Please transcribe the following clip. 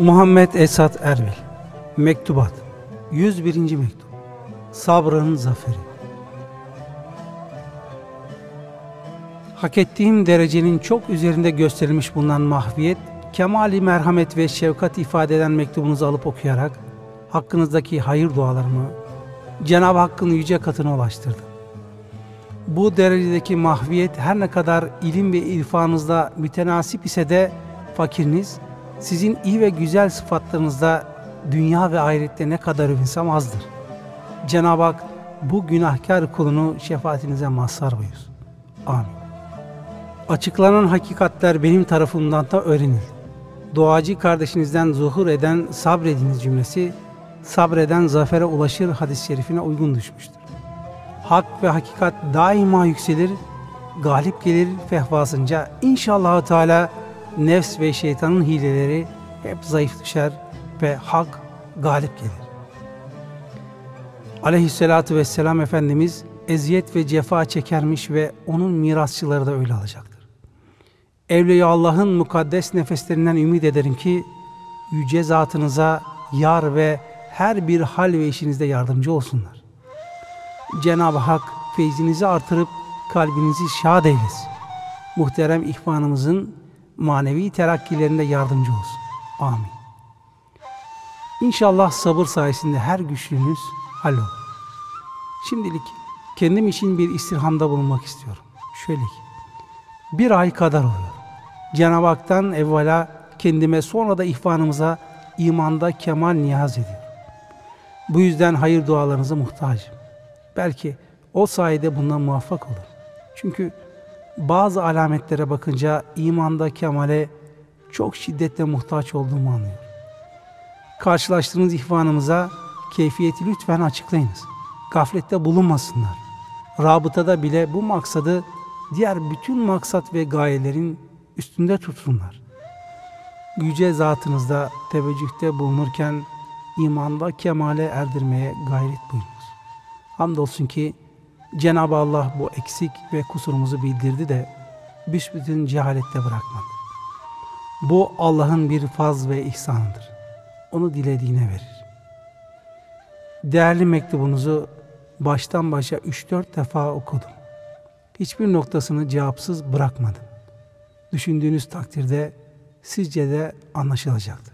Muhammed Esat Erbil Mektubat 101. Mektup Sabrın Zaferi Hak ettiğim derecenin çok üzerinde gösterilmiş bulunan mahviyet, kemali merhamet ve şefkat ifade eden mektubunuzu alıp okuyarak hakkınızdaki hayır dualarımı Cenab-ı Hakk'ın yüce katına ulaştırdım. Bu derecedeki mahviyet her ne kadar ilim ve irfanınızda mütenasip ise de fakiriniz, sizin iyi ve güzel sıfatlarınızda dünya ve ahirette ne kadar övünsem azdır. Cenab-ı Hak bu günahkar kulunu şefaatinize mazhar buyursun. Amin. Açıklanan hakikatler benim tarafımdan da öğrenil. Doğacı kardeşinizden zuhur eden sabrediniz cümlesi, sabreden zafere ulaşır hadis-i şerifine uygun düşmüştür. Hak ve hakikat daima yükselir, galip gelir fehvasınca inşallah Teala nefs ve şeytanın hileleri hep zayıf düşer ve hak galip gelir. Aleyhisselatü vesselam Efendimiz eziyet ve cefa çekermiş ve onun mirasçıları da öyle alacaktır. Evliya Allah'ın mukaddes nefeslerinden ümit ederim ki yüce zatınıza yar ve her bir hal ve işinizde yardımcı olsunlar. Cenab-ı Hak feyzinizi artırıp kalbinizi şad eylesin. Muhterem ihvanımızın manevi terakkilerinde yardımcı olsun. Amin. İnşallah sabır sayesinde her güçlüğünüz hallolur. Şimdilik kendim için bir istirhamda bulunmak istiyorum. Şöyle ki, bir ay kadar oluyor. Cenab-ı Hak'tan evvela kendime sonra da ihvanımıza imanda kemal niyaz ediyorum. Bu yüzden hayır dualarınıza muhtacım. Belki o sayede bundan muvaffak olur. Çünkü bazı alametlere bakınca imanda kemale çok şiddetle muhtaç olduğumu anlıyorum. Karşılaştığınız ihvanımıza keyfiyeti lütfen açıklayınız. Gaflette bulunmasınlar. Rabıtada bile bu maksadı diğer bütün maksat ve gayelerin üstünde tutsunlar. Yüce zatınızda teveccühte bulunurken imanda kemale erdirmeye gayret buyurunuz. Hamdolsun ki Cenab-ı Allah bu eksik ve kusurumuzu bildirdi de büsbütün cehalette bırakmadı. Bu Allah'ın bir faz ve ihsanıdır. Onu dilediğine verir. Değerli mektubunuzu baştan başa 3-4 defa okudum. Hiçbir noktasını cevapsız bırakmadım. Düşündüğünüz takdirde sizce de anlaşılacaktır.